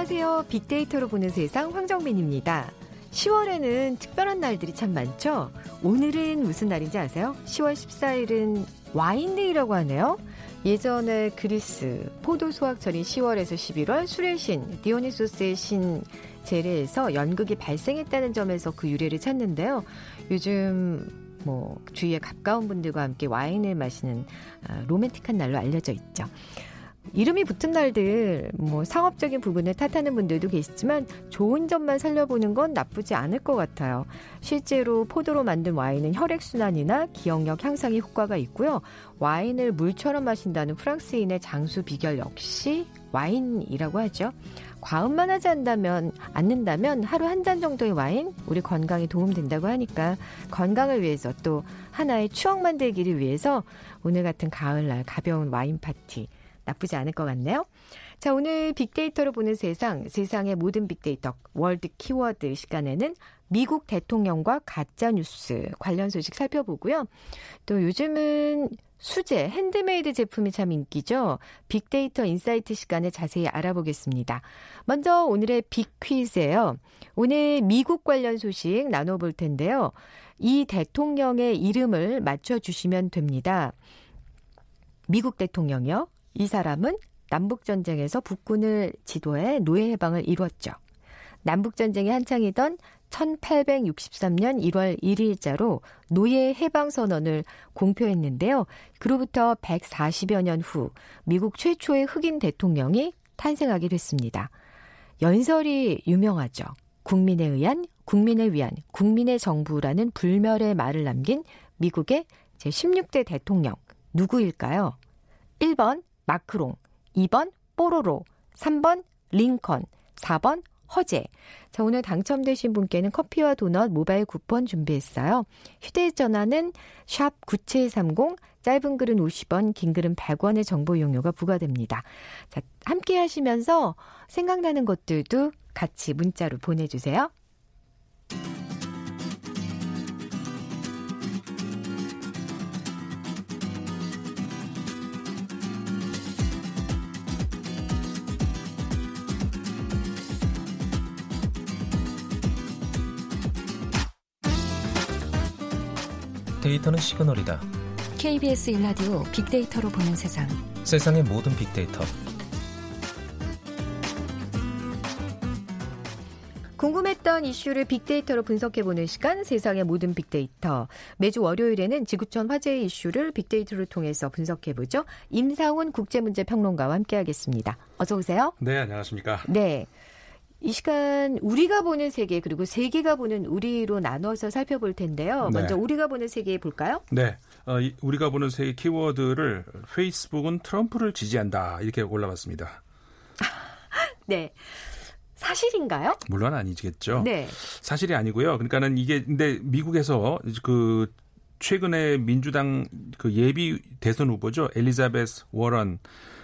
안녕하세요. 빅데이터로 보는 세상 황정민입니다. 10월에는 특별한 날들이 참 많죠? 오늘은 무슨 날인지 아세요? 10월 14일은 와인데이라고 하네요. 예전에 그리스 포도 수확철인 10월에서 11월 술의 신 디오니소스의 신 제례에서 연극이 발생했다는 점에서 그 유래를 찾는데요. 요즘 뭐 주위에 가까운 분들과 함께 와인을 마시는 아, 로맨틱한 날로 알려져 있죠. 이름이 붙은 날들 뭐 상업적인 부분을 탓하는 분들도 계시지만 좋은 점만 살려보는 건 나쁘지 않을 것 같아요. 실제로 포도로 만든 와인은 혈액순환이나 기억력 향상에 효과가 있고요. 와인을 물처럼 마신다는 프랑스인의 장수 비결 역시 와인이라고 하죠. 과음만 하지 않다면, 않는다면 하루 한 잔 정도의 와인 우리 건강에 도움된다고 하니까 건강을 위해서 또 하나의 추억 만들기를 위해서 오늘 같은 가을날 가벼운 와인 파티 나쁘지 않을 것 같네요. 자, 오늘 빅데이터로 보는 세상, 세상의 모든 빅데이터 world 키워드 시간에는 미국 대통령과 가짜 뉴스 관련 소식 살펴보고요. 또 요즘은 수제, 핸드메이드 제품이 참 인기죠. 빅데이터 insight 시간에 자세히 알아보겠습니다. 먼저 오늘의 빅퀴즈예요. 오늘 미국 관련 소식 나눠볼 텐데요. 이 대통령의 이름을 맞춰주시면 됩니다. 미국 대통령이요. 이 사람은 남북전쟁에서 북군을 지도해 노예 해방을 이루었죠. 남북전쟁이 한창이던 1863년 1월 1일자로 노예 해방 선언을 공표했는데요. 그로부터 140여 년 후 미국 최초의 흑인 대통령이 탄생하게 됐습니다. 연설이 유명하죠. 국민에 의한, 국민을 위한, 국민의 정부라는 불멸의 말을 남긴 미국의 제16대 대통령 누구일까요? 1번 마크롱, 2번 뽀로로, 3번 링컨, 4번 허재. 자, 오늘 당첨되신 분께는 커피와 도넛 모바일 쿠폰 준비했어요. 휴대전화는 샵 9730, 짧은 글은 50원, 긴 글은 100원의 정보 이용료가 부과됩니다. 자, 함께 하시면서 생각나는 것들도 같이 문자로 보내주세요. 데이터는 시그널이다. KBS 일라디오 빅데이터로 보는 세상. 세상의 모든 빅데이터. 궁금했던 이슈를 빅데이터로 분석해보는 시간 세상의 모든 빅데이터. 매주 월요일에는 지구촌 화제의 이슈를 빅데이터를 통해서 분석해보죠. 임상훈 국제문제평론가와 함께하겠습니다. 어서 오세요. 네, 안녕하십니까. 네. 이 시간 우리가 보는 세계 그리고 세계가 보는 우리로 나눠서 살펴볼 텐데요. 네. 먼저 우리가 보는 세계 볼까요? 네. 어, 이, 우리가 보는 세계 키워드를 페이스북은 트럼프를 지지한다 이렇게 올라봤습니다. 네. 사실인가요? 물론 아니겠죠. 네. 사실이 아니고요. 그러니까는 이게 근데 미국에서 그 최근에 민주당 그 예비 대선 후보죠. 엘리자베스 워런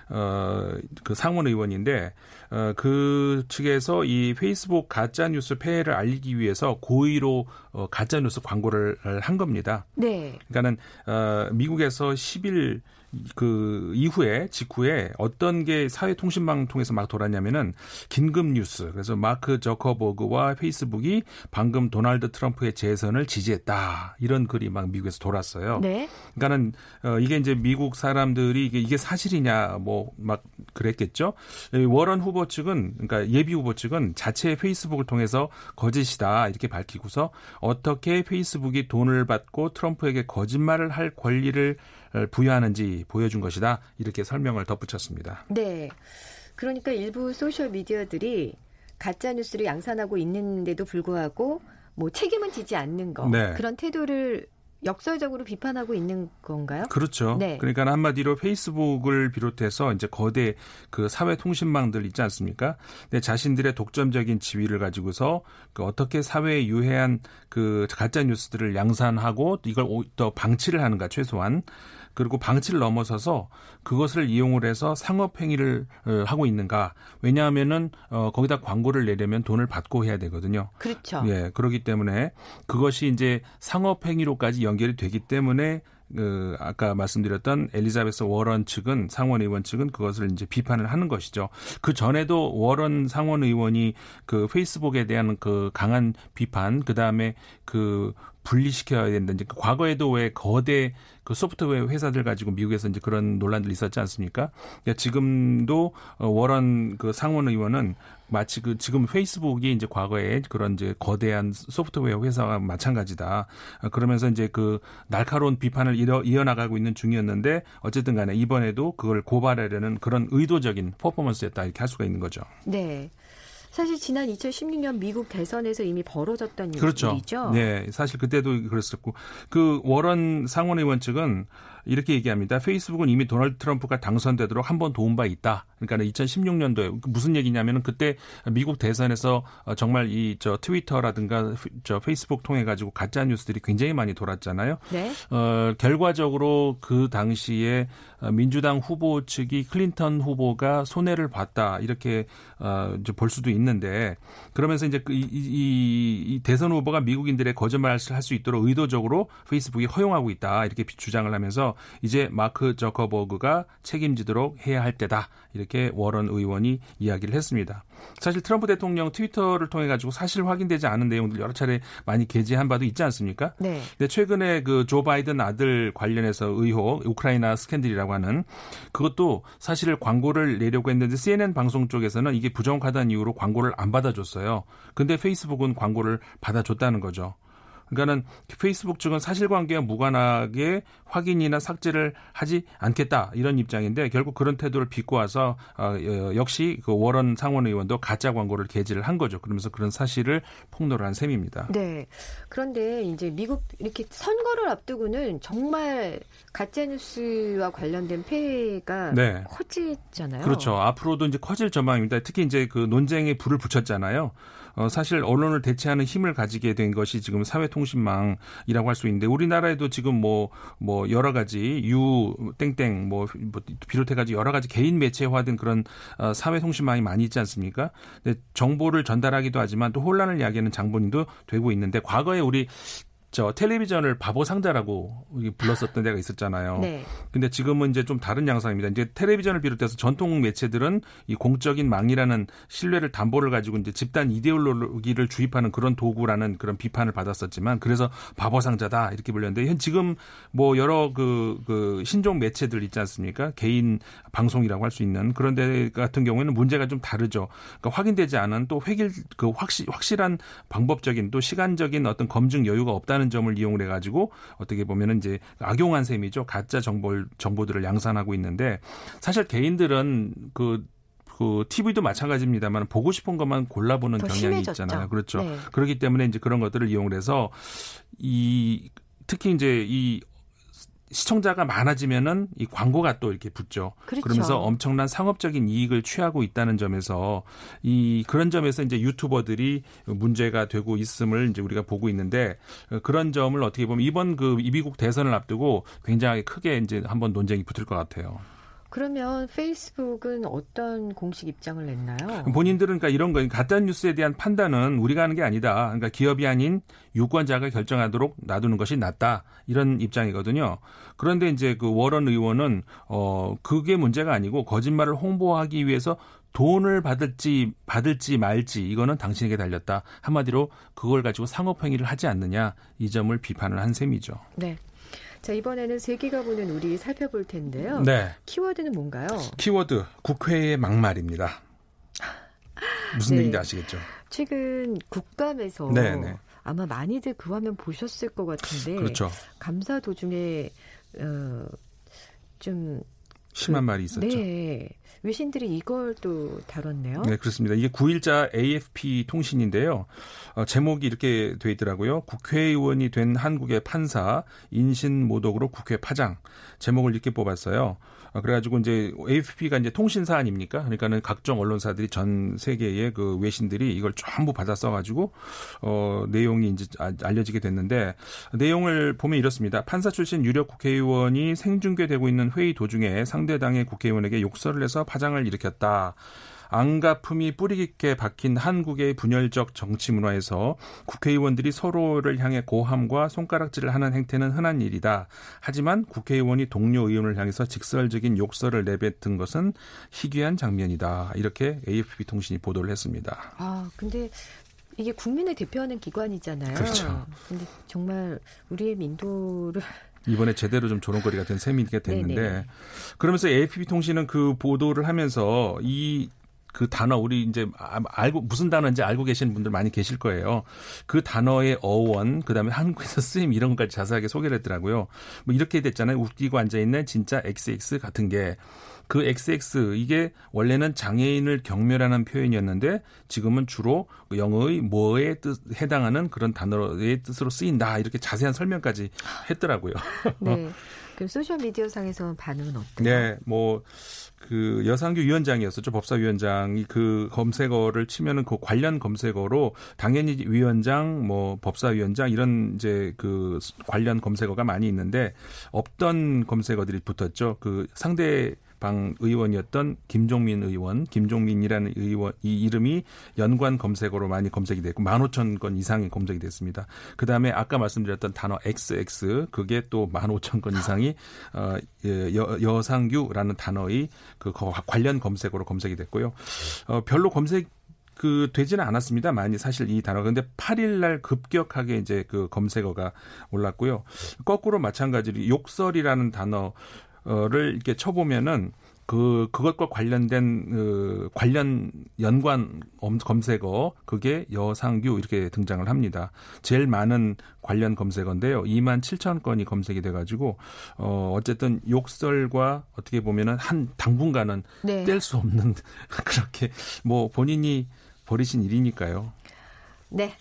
어, 그 상원 의원인데, 어, 그 측에서 이 페이스북 가짜 뉴스 폐해를 알리기 위해서 고의로 어, 가짜 뉴스 광고를 한 겁니다. 네. 그러니까는, 어, 미국에서 10일 그 이후에 직후에 어떤 게 사회통신망 통해서 막 돌았냐면은 긴급 뉴스. 그래서 마크 저커버그와 페이스북이 방금 도널드 트럼프의 재선을 지지했다. 이런 글이 막 미국에서 돌았어요. 네. 그러니까는 어 이게 이제 미국 사람들이 이게 이게 사실이냐 뭐 막 그랬겠죠. 워런 후보 측은 그러니까 예비 후보 측은 자체 페이스북을 통해서 거짓이다 이렇게 밝히고서 어떻게 페이스북이 돈을 받고 트럼프에게 거짓말을 할 권리를 부여하는지 보여준 것이다. 이렇게 설명을 덧붙였습니다. 네. 그러니까 일부 소셜 미디어들이 가짜 뉴스를 양산하고 있는데도 불구하고 뭐 책임은 지지 않는 거 네. 그런 태도를 역설적으로 비판하고 있는 건가요? 그렇죠. 네. 그러니까 한마디로 페이스북을 비롯해서 이제 거대 그 사회 통신망들 있지 않습니까? 근 자신들의 독점적인 지위를 가지고서 그 어떻게 사회에 유해한 그 가짜 뉴스들을 양산하고 이걸 더 방치를 하는가 최소한 그리고 방치를 넘어서서 그것을 이용을 해서 상업 행위를 어, 하고 있는가? 왜냐하면은 어 거기다 광고를 내려면 돈을 받고 해야 되거든요. 그렇죠. 예, 그렇기 때문에 그것이 이제 상업 행위로까지 연결이 되기 때문에 그 아까 말씀드렸던 엘리자베스 워런 측은 상원 의원 측은 그것을 이제 비판을 하는 것이죠. 그 전에도 워런 상원 의원이 그 페이스북에 대한 그 강한 비판 그 다음에 그 분리시켜야 된다. 이제 그 과거에도 왜 거대 그 소프트웨어 회사들 가지고 미국에서 이제 그런 논란들이 있었지 않습니까? 그러니까 지금도 어, 워런 그 상원 의원은 마치 그 지금 페이스북이 이제 과거에 그런 이제 거대한 소프트웨어 회사와 마찬가지다. 어, 그러면서 이제 그 날카로운 비판을 이어, 이어 나가고 있는 중이었는데 어쨌든 간에 이번에도 그걸 고발하려는 그런 의도적인 퍼포먼스였다 이렇게 할 수가 있는 거죠. 네. 사실 지난 2016년 미국 대선에서 이미 벌어졌던 그렇죠. 일이죠. 네, 사실 그때도 그랬었고 그 워런 상원 의원 측은 이렇게 얘기합니다. 페이스북은 이미 도널드 트럼프가 당선되도록 한 번 도운 바 있다. 그러니까 2016년도에 무슨 얘기냐면은 그때 미국 대선에서 정말 이 저 트위터라든가 저 페이스북 통해 가지고 가짜 뉴스들이 굉장히 많이 돌았잖아요. 네. 어, 결과적으로 그 당시에 민주당 후보 측이 클린턴 후보가 손해를 봤다 이렇게 어, 이제 볼 수도 있는데 그러면서 이제 그 이, 이, 이 대선 후보가 미국인들의 거짓말을 할 수 있도록 의도적으로 페이스북이 허용하고 있다 이렇게 주장을 하면서 이제 마크 저커버그가 책임지도록 해야 할 때다. 이렇게 워런 의원이 이야기를 했습니다. 사실 트럼프 대통령 트위터를 통해 가지고 사실 확인되지 않은 내용들 여러 차례 많이 게재한 바도 있지 않습니까? 네. 근데 최근에 그 조 바이든 아들 관련해서 의혹, 우크라이나 스캔들이라고 하는 그것도 사실 광고를 내려고 했는데 CNN 방송 쪽에서는 이게 부정확하다는 이유로 광고를 안 받아줬어요. 근데 페이스북은 광고를 받아줬다는 거죠. 그러니까는 페이스북 측은 사실관계와 무관하게 확인이나 삭제를 하지 않겠다 이런 입장인데 결국 그런 태도를 비꼬아서 어, 역시 그 워런 상원 의원도 가짜 광고를 게재를 한 거죠. 그러면서 그런 사실을 폭로를 한 셈입니다. 네. 그런데 이제 미국 이렇게 선거를 앞두고는 정말 가짜 뉴스와 관련된 폐해가 네. 커지잖아요. 그렇죠. 앞으로도 이제 커질 전망입니다. 특히 이제 그 논쟁에 불을 붙였잖아요. 어, 사실 언론을 대체하는 힘을 가지게 된 것이 지금 사회통신망이라고 할 수 있는데 우리나라에도 지금 뭐뭐 뭐 여러 가지 유 땡땡 뭐, 뭐 비롯해 가지고 여러 가지 개인 매체화된 그런 어, 사회통신망이 많이 있지 않습니까? 정보를 전달하기도 하지만 또 혼란을 야기하는 장본인도 되고 있는데 과거에 우리 저 텔레비전을 바보 상자라고 불렀었던 데가 있었잖아요. 네. 근데 지금은 이제 좀 다른 양상입니다. 이제 텔레비전을 비롯해서 전통 매체들은 이 공적인 망이라는 신뢰를 담보를 가지고 이제 집단 이데올로기를 주입하는 그런 도구라는 그런 비판을 받았었지만 그래서 바보 상자다 이렇게 불렸는데 현 지금 뭐 여러 그, 그 신종 매체들 있지 않습니까? 개인 방송이라고 할 수 있는 그런 데 같은 경우에는 문제가 좀 다르죠. 그러니까 확인되지 않은 또 획일 그 확실 확실한 방법적인 또 시간적인 어떤 검증 여유가 없다 는 있다는 점을 이용을 해가지고 어떻게 보면은 이제 악용한 셈이죠. 가짜 정보 정보들을 양산하고 있는데 사실 개인들은 그, 그 TV도 마찬가지입니다만 보고 싶은 것만 골라보는 경향이 심해졌죠. 있잖아요. 그렇죠. 네. 그렇기 때문에 이제 그런 것들을 이용을 해서 이 특히 이제 이 시청자가 많아지면은 이 광고가 또 이렇게 붙죠. 그렇죠. 그러면서 엄청난 상업적인 이익을 취하고 있다는 점에서 이 그런 점에서 이제 유튜버들이 문제가 되고 있음을 이제 우리가 보고 있는데 그런 점을 어떻게 보면 이번 그 미국 대선을 앞두고 굉장히 크게 이제 한번 논쟁이 붙을 것 같아요. 그러면 페이스북은 어떤 공식 입장을 냈나요? 본인들은 그러니까 이런 거 가짜 뉴스에 대한 판단은 우리가 하는 게 아니다. 그러니까 기업이 아닌 유권자가 결정하도록 놔두는 것이 낫다. 이런 입장이거든요. 그런데 이제 그 워런 의원은 어 그게 문제가 아니고 거짓말을 홍보하기 위해서 돈을 받을지 받을지 말지 이거는 당신에게 달렸다. 한마디로 그걸 가지고 상업 행위를 하지 않느냐 이 점을 비판을 한 셈이죠. 네. 자, 이번에는 세계가 보는 우리 살펴볼 텐데요. 네. 키워드는 뭔가요? 키워드 국회의 막말입니다. 무슨 네. 얘기인지 아시겠죠? 최근 국감에서 네네. 네. 아마 많이들 그 화면 보셨을 것 같은데 그렇죠. 감사 도중에 어, 좀 심한 그, 말이 있었죠. 네. 외신들이 이걸 또 다뤘네요. 네, 그렇습니다. 이게 9일자 AFP 통신인데요. 어, 제목이 이렇게 돼 있더라고요. 국회의원이 된 한국의 판사 인신 모독으로 국회 파장. 제목을 이렇게 뽑았어요. 어, 그래가지고 이제 AFP가 이제 통신사 아닙니까? 그러니까는 각종 언론사들이 전 세계의 그 외신들이 이걸 전부 받아 써가지고 어 내용이 이제 아, 알려지게 됐는데 내용을 보면 이렇습니다. 판사 출신 유력 국회의원이 생중계되고 있는 회의 도중에 상대당의 국회의원에게 욕설을 해서 파장을 일으켰다. 안가품이 뿌리 깊게 박힌 한국의 분열적 정치 문화에서 국회의원들이 서로를 향해 고함과 손가락질을 하는 행태는 흔한 일이다. 하지만 국회의원이 동료 의원을 향해서 직설적인 욕설을 내뱉은 것은 희귀한 장면이다. 이렇게 AFP 통신이 보도를 했습니다. 아, 근데 이게 국민을 대표하는 기관이잖아요. 그렇죠. 근데 정말 우리의 민도를 이번에 제대로 좀 조롱거리가 된 셈이 됐는데 네네. 그러면서 AFP 통신은 그 보도를 하면서 이 그 단어 우리 이제 아, 알고 무슨 단어인지 알고 계시는 분들 많이 계실 거예요. 그 단어의 어원 그다음에 한국에서 쓰임 이런 것까지 자세하게 소개를 했더라고요. 뭐 이렇게 됐잖아요. 웃기고 앉아 있는 진짜 XX 같은 게 그 XX 이게 원래는 장애인을 경멸하는 표현이었는데 지금은 주로 영어의 뭐에 뜻 해당하는 그런 단어의 뜻으로 쓰인다 이렇게 자세한 설명까지 했더라고요. 네. 그럼 소셜 미디어 상에서 반응은 어때요? 네, 뭐 그 여상규 위원장이었었죠. 법사위원장이 그 검색어를 치면은 그 관련 검색어로 당연히 위원장, 뭐 법사위원장 이런 이제 그 관련 검색어가 많이 있는데 없던 검색어들이 붙었죠. 그 상대 방 의원이었던 김종민 의원, 김종민이라는 의원 이 이름이 연관 검색어로 많이 검색이 됐고 15,000건 이상이 검색이 됐습니다. 그다음에 아까 말씀드렸던 단어 XX 그게 또 15,000건 이상이 어 예, 여, 여상규라는 단어의 그 관련 검색어로 검색이 됐고요. 어 별로 검색 그 되지는 않았습니다. 많이 사실 이 단어. 근데 8일 날 급격하게 이제 그 검색어가 올랐고요. 거꾸로 마찬가지로 욕설이라는 단어 를 이렇게 쳐보면은 그 그것과 관련된 그 관련 연관 검색어 그게 여상규 이렇게 등장을 합니다. 제일 많은 관련 검색어인데요. 2만 7천 건이 검색이 돼 가지고 어 어쨌든 욕설과 어떻게 보면은 한 당분간은 네. 뗄수 없는 그렇게 뭐 본인이 벌이신 일이니까요. 네.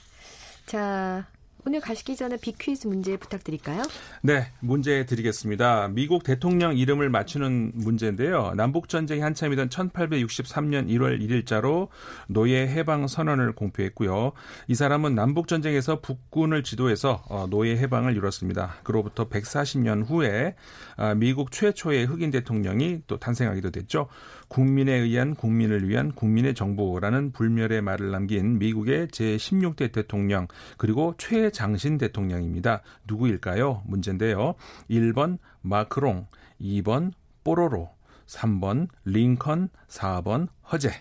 자, 오늘 가시기 전에 비퀴즈 문제 부탁드릴까요? 네, 문제 드리겠습니다. 미국 대통령 이름을 맞추는 문제인데요. 남북 전쟁이 한참이던 1863년 1월 1일자로 노예 해방 선언을 공표했고요. 이 사람은 남북 전쟁에서 북군을 지도해서 어, 노예 해방을 이뤘습니다. 그로부터 140년 후에 아, 미국 최초의 흑인 대통령이 또 탄생하기도 됐죠. 국민에 의한 국민을 위한 국민의 정부라는 불멸의 말을 남긴 미국의 제16대 대통령 그리고 최장신 대통령입니다. 누구일까요? 문제인데요. 1번 마크롱, 2번 뽀로로, 3번 링컨, 4번 허재.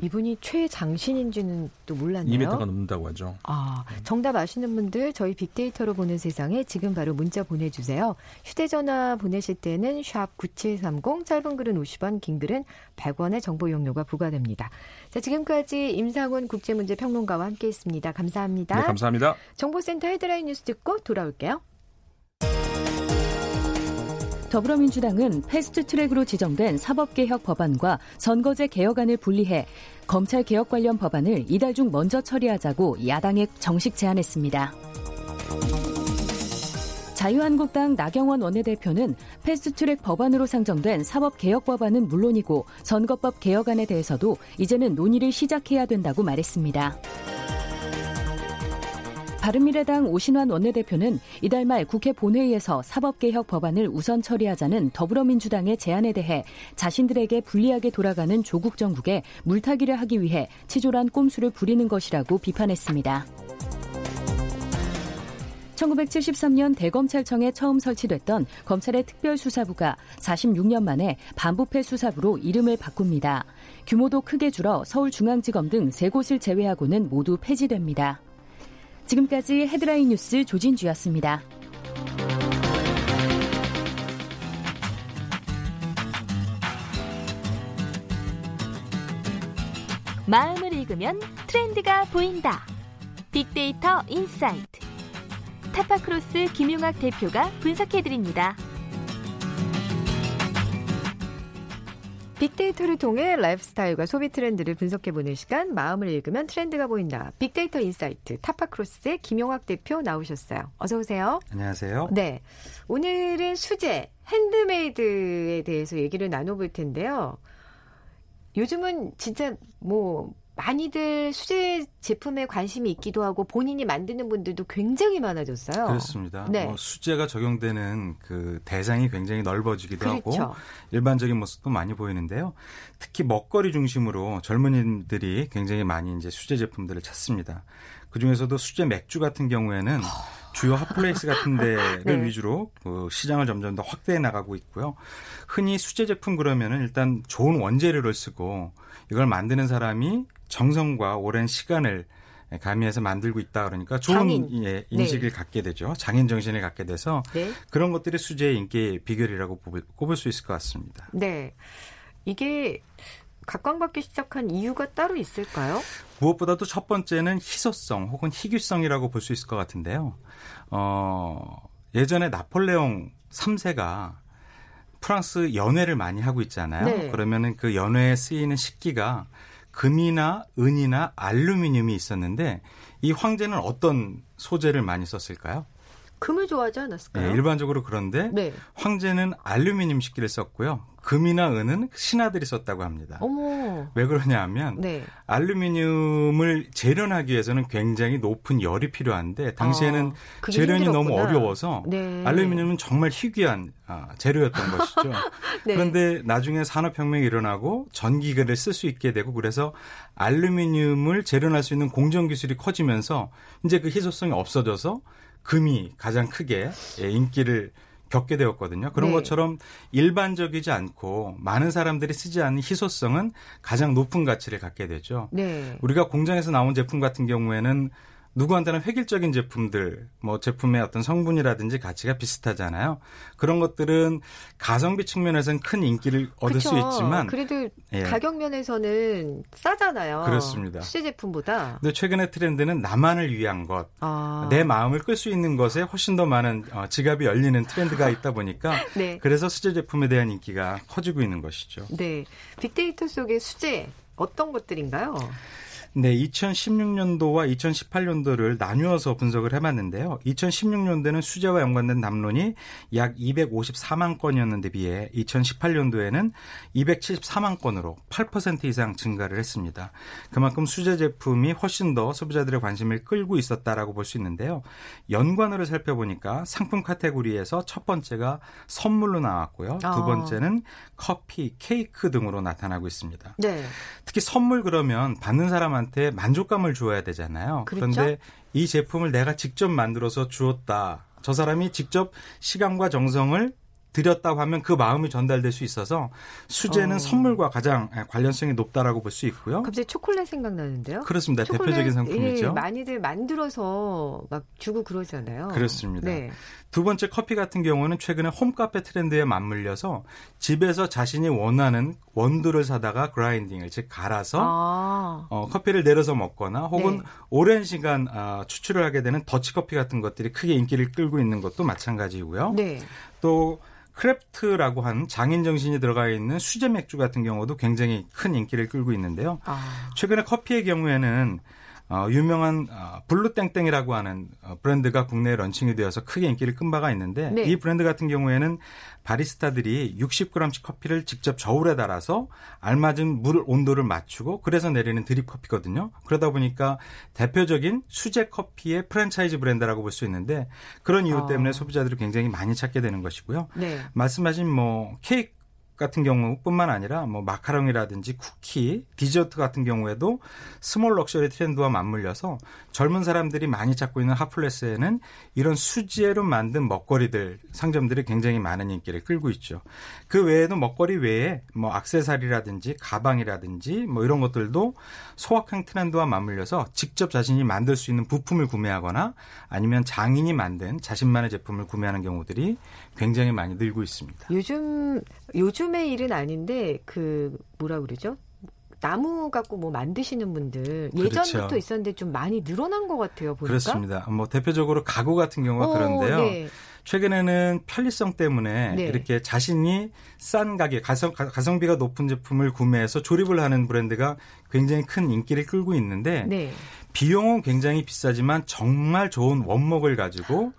이분이 최장신인지는 또 몰랐네요. 2m가 넘는다고 하죠. 아, 정답 아시는 분들 저희 빅데이터로 보는 세상에 지금 바로 문자 보내주세요. 휴대전화 보내실 때는 샵 9730, 짧은 글은 50원, 긴 글은 100원의 정보 용료가 부과됩니다. 자, 지금까지 임상훈 국제문제평론가와 함께했습니다. 감사합니다. 네, 감사합니다. 정보센터 헤드라인 뉴스 듣고 돌아올게요. 더불어민주당은 패스트트랙으로 지정된 사법개혁 법안과 선거제 개혁안을 분리해 검찰 개혁 관련 법안을 이달 중 먼저 처리하자고 야당에 정식 제안했습니다. 자유한국당 나경원 원내대표는 패스트트랙 법안으로 상정된 사법개혁 법안은 물론이고 선거법 개혁안에 대해서도 이제는 논의를 시작해야 된다고 말했습니다. 바른미래당 오신환 원내대표는 이달 말 국회 본회의에서 사법개혁 법안을 우선 처리하자는 더불어민주당의 제안에 대해 자신들에게 불리하게 돌아가는 조국 정국에 물타기를 하기 위해 치졸한 꼼수를 부리는 것이라고 비판했습니다. 1973년 대검찰청에 처음 설치됐던 검찰의 특별수사부가 46년 만에 반부패 수사부로 이름을 바꿉니다. 규모도 크게 줄어 서울중앙지검 등 세 곳을 제외하고는 모두 폐지됩니다. 지금까지 헤드라인 뉴스 조진주였습니다. 마음을 읽으면 트렌드가 보인다. 빅데이터 insight. 타파크로스 김용학 대표가 분석해드립니다. 빅데이터를 통해 라이프 스타일과 소비 트렌드를 분석해보는 시간 마음을 읽으면 트렌드가 보인다. 빅데이터 insight 타파크로스의 김용학 대표 나오셨어요. 어서 오세요. 안녕하세요. 네. 오늘은 수제, 핸드메이드에 대해서 얘기를 나눠볼 텐데요. 요즘은 진짜 뭐 많이들 수제 제품에 관심이 있기도 하고 본인이 만드는 분들도 굉장히 많아졌어요. 그렇습니다. 네. 뭐 수제가 적용되는 그 대상이 굉장히 넓어지기도 그렇죠. 하고 일반적인 모습도 많이 보이는데요. 특히 먹거리 중심으로 젊은이들이 굉장히 많이 이제 수제 제품들을 찾습니다. 그 중에서도 수제 맥주 같은 경우에는 주요 hot place 같은 데를 네. 위주로 그 시장을 점점 더 확대해 나가고 있고요. 흔히 수제 제품 그러면은 일단 좋은 원재료를 쓰고 이걸 만드는 사람이 정성과 오랜 시간을 가미해서 만들고 있다 그러니까 좋은 장인. 예, 인식을 갖게 되죠. 장인 정신을 갖게 돼서 네. 그런 것들이 수제의 인기의 비결이라고 꼽을, 꼽을 수 있을 것 같습니다. 네. 이게 각광받기 시작한 이유가 따로 있을까요? 무엇보다도 첫 번째는 희소성 혹은 희귀성이라고 볼 수 있을 것 같은데요. 어, 예전에 나폴레옹 3세가 프랑스 연회를 많이 하고 있잖아요. 네. 그러면은 그 연회에 쓰이는 식기가 금이나 은이나 알루미늄이 있었는데 이 황제는 어떤 소재를 많이 썼을까요? 금을 좋아하지 네, 않았을까요? 일반적으로 그런데 네. 황제는 알루미늄 식기를 썼고요. 금이나 은은 신하들이 썼다고 합니다. 어머. 왜 그러냐 하면 네. 알루미늄을 재련하기 위해서는 굉장히 높은 열이 필요한데 당시에는 아, 재련이 너무 힘들었구나. 어려워서 네. 알루미늄은 정말 희귀한 아, 재료였던 것이죠. 네. 그런데 나중에 산업혁명이 일어나고 전기계를 쓸 수 있게 되고 그래서 알루미늄을 재련할 수 있는 공정 기술이 커지면서 이제 그 희소성이 없어져서 금이 가장 크게 예, 인기를 겪게 되었거든요. 그런 네. 것처럼 일반적이지 않고 많은 사람들이 쓰지 않는 희소성은 가장 높은 가치를 갖게 되죠. 네. 우리가 공장에서 나온 제품 같은 경우에는 누구한테나 획일적인 제품들, 뭐 제품의 어떤 성분이라든지 가치가 비슷하잖아요. 그런 것들은 가성비 측면에서는 큰 인기를 얻을 수 그쵸. 있지만, 그래도 예. 가격 면에서는 싸잖아요. 그렇습니다. 수제 제품보다. 근데 최근의 트렌드는 나만을 위한 것, 아. 내 마음을 끌 수 있는 것에 훨씬 더 많은 어, 지갑이 열리는 트렌드가 있다 보니까 네. 그래서 수제 제품에 대한 인기가 커지고 있는 것이죠. 네. 빅데이터 속의 수제 어떤 것들인가요? 네, 2016년도와 2018년도를 나누어서 분석을 해봤는데요. 2016년도에는 수제와 연관된 담론이 약 254만 건이었는데 비해 2018년도에는 274만 건으로 8% 이상 증가를 했습니다. 그만큼 수제 제품이 훨씬 더 소비자들의 관심을 끌고 있었다라고 볼 수 있는데요. 연관어를 살펴보니까 상품 카테고리에서 첫 번째가 선물로 나왔고요. 아. 두 번째는 커피, 케이크 등으로 나타나고 있습니다. 네. 특히 선물 그러면 받는 사람한테 만족감을 주어야 되잖아요. 그렇죠. 그런데 이 제품을 내가 직접 만들어서 주었다. 저 사람이 직접 시간과 정성을 들였다고 하면 그 마음이 전달될 수 있어서 수제는 어. 선물과 가장 관련성이 높다라고 볼 수 있고요. 갑자기 초콜릿 생각나는데요. 그렇습니다. 대표적인 상품이죠. 예, 많이들 만들어서 막 주고 그러잖아요. 그렇습니다. 네. 두 번째 커피 같은 경우는 최근에 홈카페 트렌드에 맞물려서 집에서 자신이 원하는 원두를 사다가 그라인딩을 즉 갈아서 아. 어, 커피를 내려서 먹거나 혹은 네. 오랜 시간 아, 추출을 하게 되는 더치커피 같은 것들이 크게 인기를 끌고 있는 것도 마찬가지고요. 네. 또 craft라고 한 장인 정신이 들어가 있는 수제 맥주 같은 경우도 굉장히 큰 인기를 끌고 있는데요. 아. 최근에 커피의 경우에는 어, 유명한 어, 블루땡땡이라고 하는 어, 브랜드가 국내에 launching이 되어서 크게 인기를 끈 바가 있는데 네. 이 브랜드 같은 경우에는 바리스타들이 60g씩 커피를 직접 저울에 달아서 알맞은 물 온도를 맞추고 그래서 내리는 드립 커피거든요. 그러다 보니까 대표적인 수제 커피의 프랜차이즈 브랜드라고 볼 수 있는데 그런 이유 아. 때문에 소비자들이 굉장히 많이 찾게 되는 것이고요. 네. 말씀하신 뭐 케이크 같은 경우뿐만 아니라 뭐 마카롱이라든지 쿠키, 디저트 같은 경우에도 small luxury 트렌드와 맞물려서 젊은 사람들이 많이 찾고 있는 hot place에는 이런 수제로 만든 먹거리들 상점들이 굉장히 많은 인기를 끌고 있죠. 그 외에도 먹거리 외에 뭐 악세사리라든지 가방이라든지 뭐 이런 것들도 소확행 트렌드와 맞물려서 직접 자신이 만들 수 있는 부품을 구매하거나 아니면 장인이 만든 자신만의 제품을 구매하는 경우들이 굉장히 많이 늘고 있습니다. 요즘 요즘 의 일은 아닌데 그 뭐라 그러죠? 나무 갖고 뭐 만드시는 분들 예전부터 그렇죠. 있었는데 좀 많이 늘어난 것 같아요. 보니까. 그렇습니다. 뭐 대표적으로 가구 같은 경우가 어, 그런데요. 네. 최근에는 편리성 때문에 네. 이렇게 자신이 싼 가격, 가성, 가- 가성비가 높은 제품을 구매해서 조립을 하는 브랜드가 굉장히 큰 인기를 끌고 있는데 네. 비용은 굉장히 비싸지만 정말 좋은 원목을 가지고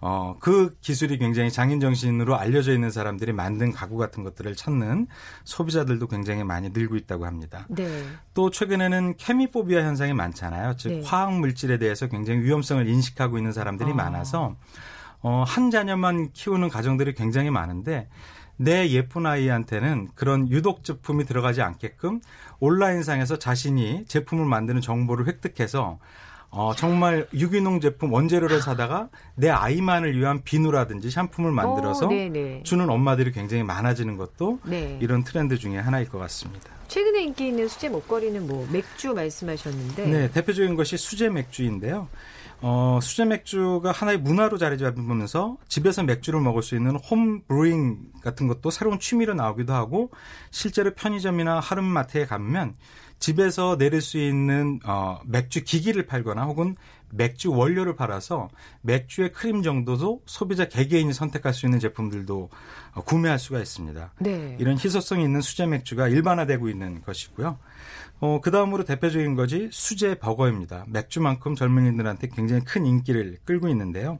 어, 그 기술이 굉장히 장인 정신으로 알려져 있는 사람들이 만든 가구 같은 것들을 찾는 소비자들도 굉장히 많이 늘고 있다고 합니다. 네. 또 최근에는 케미포비아 현상이 많잖아요. 즉 네. 화학 물질에 대해서 굉장히 위험성을 인식하고 있는 사람들이 아. 많아서 어, 한 자녀만 키우는 가정들이 굉장히 많은데 내 예쁜 아이한테는 그런 유독 제품이 들어가지 않게끔 온라인상에서 자신이 제품을 만드는 정보를 획득해서 어, 정말 유기농 제품 원재료를 사다가 내 아이만을 위한 비누라든지 샴푸를 만들어서 어, 네네. 주는 엄마들이 굉장히 많아지는 것도 네. 이런 트렌드 중에 하나일 것 같습니다. 최근에 인기 있는 수제 목걸이는 뭐 맥주 말씀하셨는데. 네, 대표적인 것이 수제 맥주인데요. 어, 수제 맥주가 하나의 문화로 자리 잡으면서 집에서 맥주를 먹을 수 있는 홈 브루잉 같은 것도 새로운 취미로 나오기도 하고 실제로 편의점이나 하름마트에 가면 집에서 내릴 수 있는 어, 맥주 기기를 팔거나 혹은 맥주 원료를 팔아서 맥주의 크림 정도도 소비자 개개인이 선택할 수 있는 제품들도 어, 구매할 수가 있습니다. 네. 이런 희소성이 있는 수제 맥주가 일반화되고 있는 것이고요. 어, 그 다음으로 대표적인 것이 수제 버거입니다. 맥주만큼 젊은이들한테 굉장히 큰 인기를 끌고 있는데요.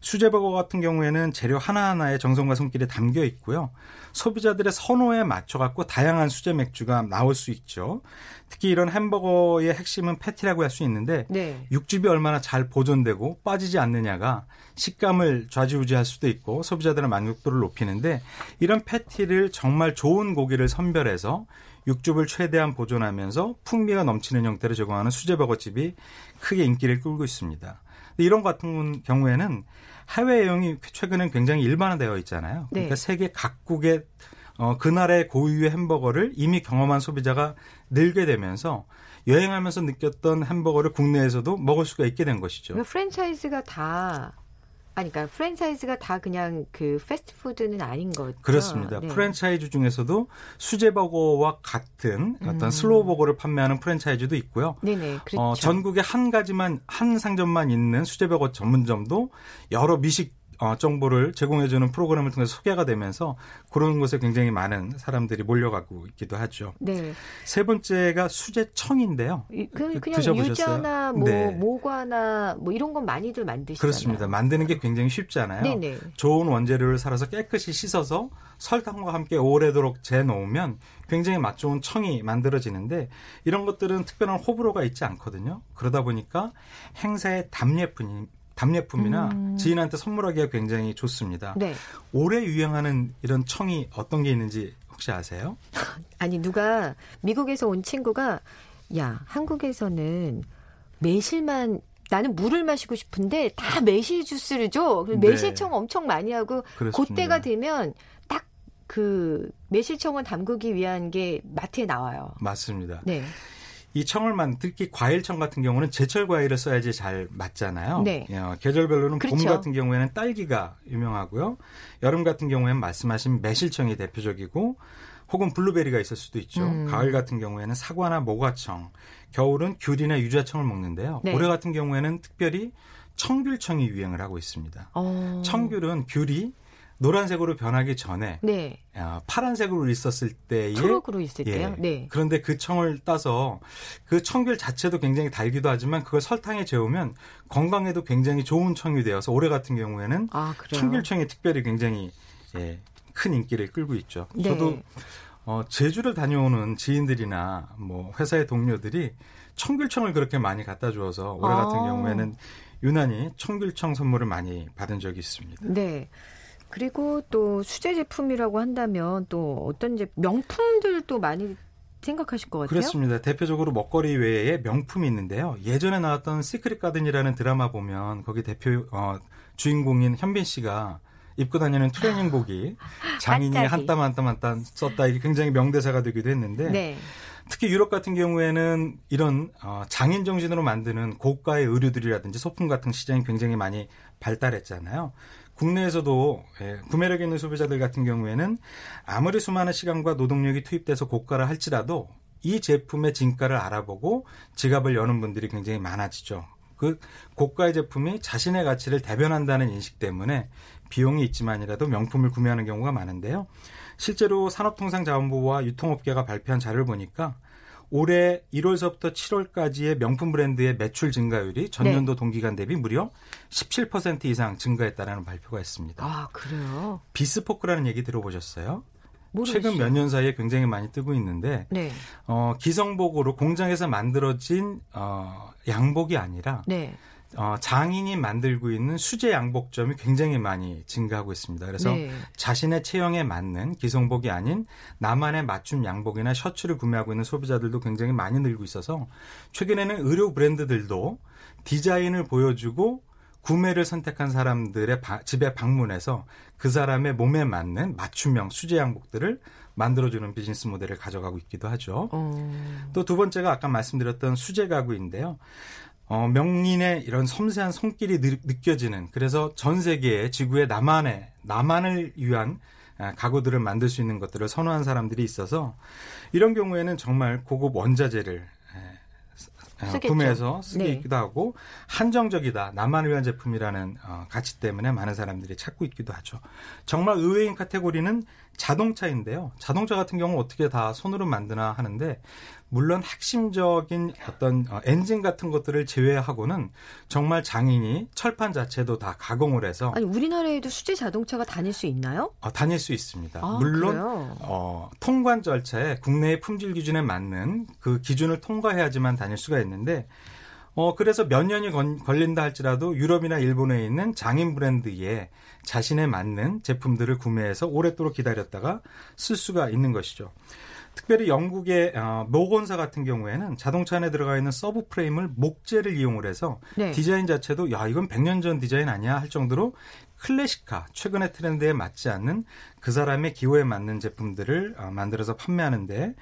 수제 버거 같은 경우에는 재료 하나하나에 정성과 손길이 담겨 있고요. 소비자들의 선호에 맞춰 갖고 다양한 수제 맥주가 나올 수 있죠. 특히 이런 햄버거의 핵심은 패티라고 할 수 있는데 네. 육즙이 얼마나 잘 보존되고 빠지지 않느냐가 식감을 좌지우지할 수도 있고 소비자들의 만족도를 높이는데 이런 패티를 정말 좋은 고기를 선별해서 육즙을 최대한 보존하면서 풍미가 넘치는 형태로 제공하는 수제버거집이 크게 인기를 끌고 있습니다. 이런 같은 경우에는 해외 여행이 최근엔 굉장히 일반화되어 있잖아요. 그러니까 네. 세계 각국의 어, 그날의 고유의 햄버거를 이미 경험한 소비자가 늘게 되면서 여행하면서 느꼈던 햄버거를 국내에서도 먹을 수가 있게 된 것이죠. 그러니까 프랜차이즈가 다 아니 그러니까 프랜차이즈가 다 그냥 그 패스트푸드는 아닌 거죠. 그렇습니다. 네. 프랜차이즈 중에서도 수제버거와 같은 어떤 slow 버거를 판매하는 프랜차이즈도 있고요. 네네. 그렇죠. 어, 전국에 한 가지만 한 상점만 있는 수제버거 전문점도 여러 미식 어, 정보를 제공해주는 프로그램을 통해서 소개가 되면서 그런 곳에 굉장히 많은 사람들이 몰려가고 있기도 하죠. 네. 세 번째가 수제청인데요. 이- 그, 그냥 드셔보셨어요? 유자나 뭐 네. 모과나 뭐 이런 건 많이들 만드시잖아요. 그렇습니다. 만드는 게 굉장히 쉽지 않아요. 네네. 좋은 원재료를 살아서 깨끗이 씻어서 설탕과 함께 오래도록 재놓으면 굉장히 맛 좋은 청이 만들어지는데 이런 것들은 특별한 호불호가 있지 않거든요. 그러다 보니까 행사의 답례품, 답례품이나 음. 지인한테 선물하기가 굉장히 좋습니다. 네. 올해 유행하는 이런 청이 어떤 게 있는지 혹시 아세요? 아니 누가 미국에서 온 친구가 야 한국에서는 매실만 나는 물을 마시고 싶은데 다 매실 주스를 줘. 그래서 네. 매실청 엄청 많이 하고 그렇습니다. 그때가 되면 딱 그 매실청을 담그기 위한 게 마트에 나와요. 맞습니다. 네. 이 청을 만 특히 과일청 같은 경우는 제철 과일을 써야지 잘 맞잖아요. 네. 어, 계절별로는 봄 그렇죠. 같은 경우에는 딸기가 유명하고요. 여름 같은 경우에는 말씀하신 매실청이 대표적이고 혹은 블루베리가 있을 수도 있죠. 음. 가을 같은 경우에는 사과나 모과청, 겨울은 귤이나 유자청을 먹는데요. 네. 올해 같은 경우에는 특별히 청귤청이 유행을 하고 있습니다. 어. 청귤은 귤이 노란색으로 변하기 전에 네. 어, 파란색으로 있었을 때의 초록으로 있을 때요. 예. 네. 그런데 그 청을 따서 그 청귤 자체도 굉장히 달기도 하지만 그걸 설탕에 재우면 건강에도 굉장히 좋은 청이 되어서 올해 같은 경우에는 아. 청귤청이 특별히 굉장히 예, 큰 인기를 끌고 있죠. 네. 저도 어, 제주를 다녀오는 지인들이나 뭐 회사의 동료들이 청귤청을 그렇게 많이 갖다 주어서 올해 같은 아. 경우에는 유난히 청귤청 선물을 많이 받은 적이 있습니다. 네. 그리고 또 수제 제품이라고 한다면 또 어떤 제 명품들도 많이 생각하실 것 같아요. 그렇습니다. 대표적으로 먹거리 외에 명품이 있는데요. 예전에 나왔던 시크릿 가든이라는 드라마 보면 거기 대표 어, 주인공인 현빈 씨가 입고 다니는 트레이닝복이 장인이 반짝이. 한땀 한 땀 한 땀 썼다 이게 굉장히 명대사가 되기도 했는데 네. 특히 유럽 같은 경우에는 이런 어, 장인 정신으로 만드는 고가의 의류들이라든지 소품 같은 시장이 굉장히 많이 발달했잖아요. 국내에서도 예, 구매력 있는 소비자들 같은 경우에는 아무리 수많은 시간과 노동력이 투입돼서 고가라 할지라도 이 제품의 진가를 알아보고 지갑을 여는 분들이 굉장히 많아지죠. 그 고가의 제품이 자신의 가치를 대변한다는 인식 때문에 비용이 있지만이라도 명품을 구매하는 경우가 많은데요. 실제로 산업통상자원부와 유통업계가 발표한 자료를 보니까 올해 1월서부터 7월까지의 명품 브랜드의 매출 증가율이 전년도 네. 동기간 대비 무려 17% 이상 증가했다라는 발표가 있습니다. 아, 그래요? 비스포크라는 얘기 들어보셨어요? 모르겠어요. 최근 몇 년 사이에 굉장히 많이 뜨고 있는데 네. 어, 기성복으로 공장에서 만들어진 어, 양복이 아니라 네. 어, 장인이 만들고 있는 수제 양복점이 굉장히 많이 증가하고 있습니다. 그래서 네. 자신의 체형에 맞는 기성복이 아닌 나만의 맞춤 양복이나 셔츠를 구매하고 있는 소비자들도 굉장히 많이 늘고 있어서 최근에는 의료 브랜드들도 디자인을 보여주고 구매를 선택한 사람들의 바, 집에 방문해서 그 사람의 몸에 맞는 맞춤형 수제 양복들을 만들어주는 비즈니스 모델을 가져가고 있기도 하죠. 어... 또두 번째가 아까 말씀드렸던 수제 가구인데요. 어, 명인의 이런 섬세한 손길이 느, 느껴지는 그래서 전 세계의 지구의 나만의 나만을 위한 아, 가구들을 만들 수 있는 것들을 선호한 사람들이 있어서 이런 경우에는 정말 고급 원자재를 쓰겠죠. 구매해서 쓰게 네. 있기도 하고 한정적이다 나만을 위한 제품이라는 어, 가치 때문에 많은 사람들이 찾고 있기도 하죠. 정말 의외인 카테고리는 자동차인데요. 자동차 같은 경우 어떻게 다 손으로 만드나 하는데 물론 핵심적인 어떤 어, 엔진 같은 것들을 제외하고는 정말 장인이 철판 자체도 다 가공을 해서 아니 우리나라에도 수제 자동차가 다닐 수 있나요? 어, 다닐 수 있습니다. 아, 물론 어, 통관 절차에 국내의 품질 기준에 맞는 그 기준을 통과해야지만 다닐 수가 있는데 어, 그래서 몇 년이 건, 걸린다 할지라도 유럽이나 일본에 있는 장인 브랜드에 자신에 맞는 제품들을 구매해서 오래도록 기다렸다가 쓸 수가 있는 것이죠. 특별히 영국의 어, 모건사 같은 경우에는 자동차 안에 들어가 있는 subframe을 목재를 이용을 해서 네. 디자인 자체도 야 이건 100년 전 디자인 아니야 할 정도로 클래식화 최근의 트렌드에 맞지 않는 그 사람의 기호에 맞는 제품들을 어, 만들어서 판매하는데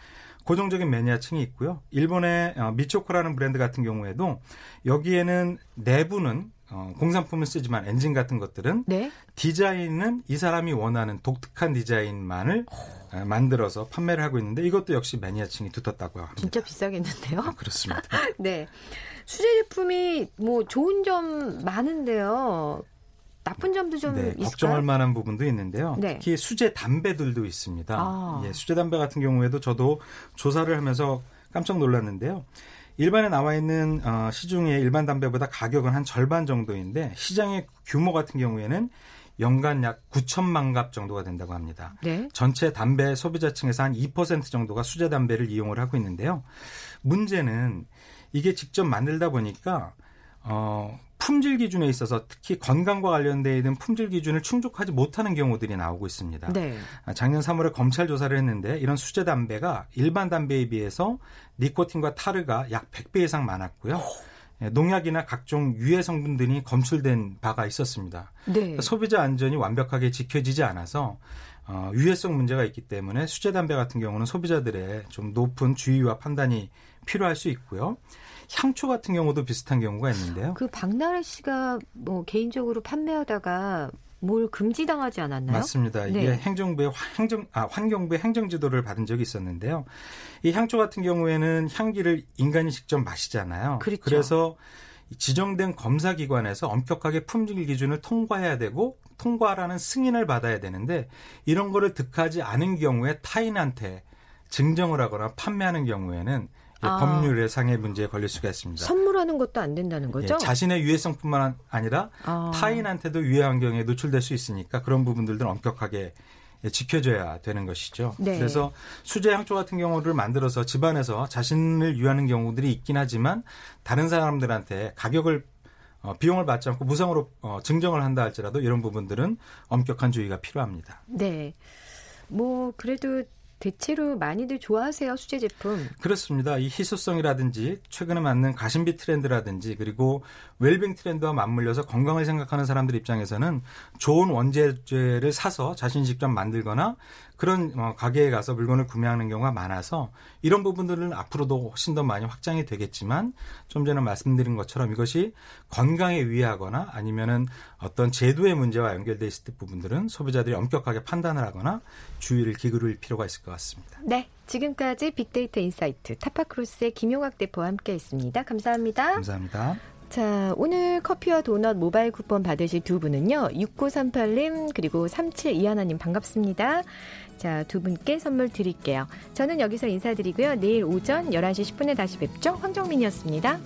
고정적인 매니아층이 있고요. 일본의 어, 미츠오카라는 브랜드 같은 경우에도 여기에는 내부는 어, 공산품을 쓰지만 엔진 같은 것들은 네? 디자인은 이 사람이 원하는 독특한 디자인만을 어, 만들어서 판매를 하고 있는데 이것도 역시 매니아층이 두텁다고 합니다. 진짜 비싸겠는데요? 아, 그렇습니다. 네. 수제 제품이 뭐 좋은 점 많은데요. 나쁜 점도 좀 네? 걱정할 만한 부분도 있는데요. 네. 특히 수제 담배들도 있습니다. 아. 예, 수제 담배 같은 경우에도 저도 조사를 하면서 깜짝 놀랐는데요. 일반에 나와 있는 어, 시중의 일반 담배보다 가격은 한 절반 정도인데 시장의 규모 같은 경우에는 연간 약 9천만 갑 정도가 된다고 합니다. 네. 전체 담배 소비자층에서 한 2% 정도가 수제 담배를 이용을 하고 있는데요. 문제는 이게 직접 만들다 보니까 어, 품질 기준에 있어서 특히 건강과 관련되어 있는 품질 기준을 충족하지 못하는 경우들이 나오고 있습니다. 네. 아, 작년 3월에 검찰 조사를 했는데 이런 수제 담배가 일반 담배에 비해서 니코틴과 타르가 약 100배 이상 많았고요. 예, 농약이나 각종 유해 성분들이 검출된 바가 있었습니다. 네. 그러니까 소비자 안전이 완벽하게 지켜지지 않아서 어, 유해성 문제가 있기 때문에 수제 담배 같은 경우는 소비자들의 좀 높은 주의와 판단이 필요할 수 있고요. 향초 같은 경우도 비슷한 경우가 있는데요. 그 박나래 씨가 뭐 개인적으로 판매하다가 뭘 금지당하지 않았나요? 맞습니다. 이게 네. 행정부의 행정 아 환경부의 행정 지도를 받은 적이 있었는데요. 이 향초 같은 경우에는 향기를 인간이 직접 마시잖아요. 그렇죠. 그래서 지정된 검사 기관에서 엄격하게 품질 기준을 통과해야 되고 통과라는 승인을 받아야 되는데 이런 거를 득하지 않은 경우에 타인한테 증정을 하거나 판매하는 경우에는 아. 법률의 상해 문제에 걸릴 수가 있습니다. 선물하는 것도 안 된다는 거죠? 예, 자신의 유해성뿐만 아니라 아. 타인한테도 유해 환경에 노출될 수 있으니까 그런 부분들도 엄격하게 지켜줘야 되는 것이죠. 네. 그래서 수제 향초 같은 경우를 만들어서 집안에서 자신을 유하는 경우들이 있긴 하지만 다른 사람들한테 가격을 어, 비용을 받지 않고 무상으로 어, 증정을 한다 할지라도 이런 부분들은 엄격한 주의가 필요합니다. 네. 뭐 그래도 대체로 많이들 좋아하세요 수제 제품. 그렇습니다. 이 희소성이라든지 최근에 맞는 가심비 트렌드라든지 그리고 웰빙 트렌드와 맞물려서 건강을 생각하는 사람들 입장에서는 좋은 원재를 사서 자신이 직접 만들거나 그런 어, 가게에 가서 물건을 구매하는 경우가 많아서 이런 부분들은 앞으로도 훨씬 더 많이 확장이 되겠지만 좀 전에 말씀드린 것처럼 이것이 건강에 위하거나 아니면은 어떤 제도의 문제와 연결돼 있을 때 부분들은 소비자들이 엄격하게 판단을 하거나 주의를 기울일 필요가 있을 것 같습니다. 네. 지금까지 빅데이터 인사이트 타파크로스의 김용학 대표와 함께 했습니다. 감사합니다. 감사합니다. 자, 오늘 커피와 도넛 모바일 쿠폰 받으실 두 분은요. 6938님 그리고 3721님 반갑습니다. 자, 두 분께 선물 드릴게요. 저는 여기서 인사드리고요. 내일 오전 11시 10분에 다시 뵙죠. 황정민이었습니다.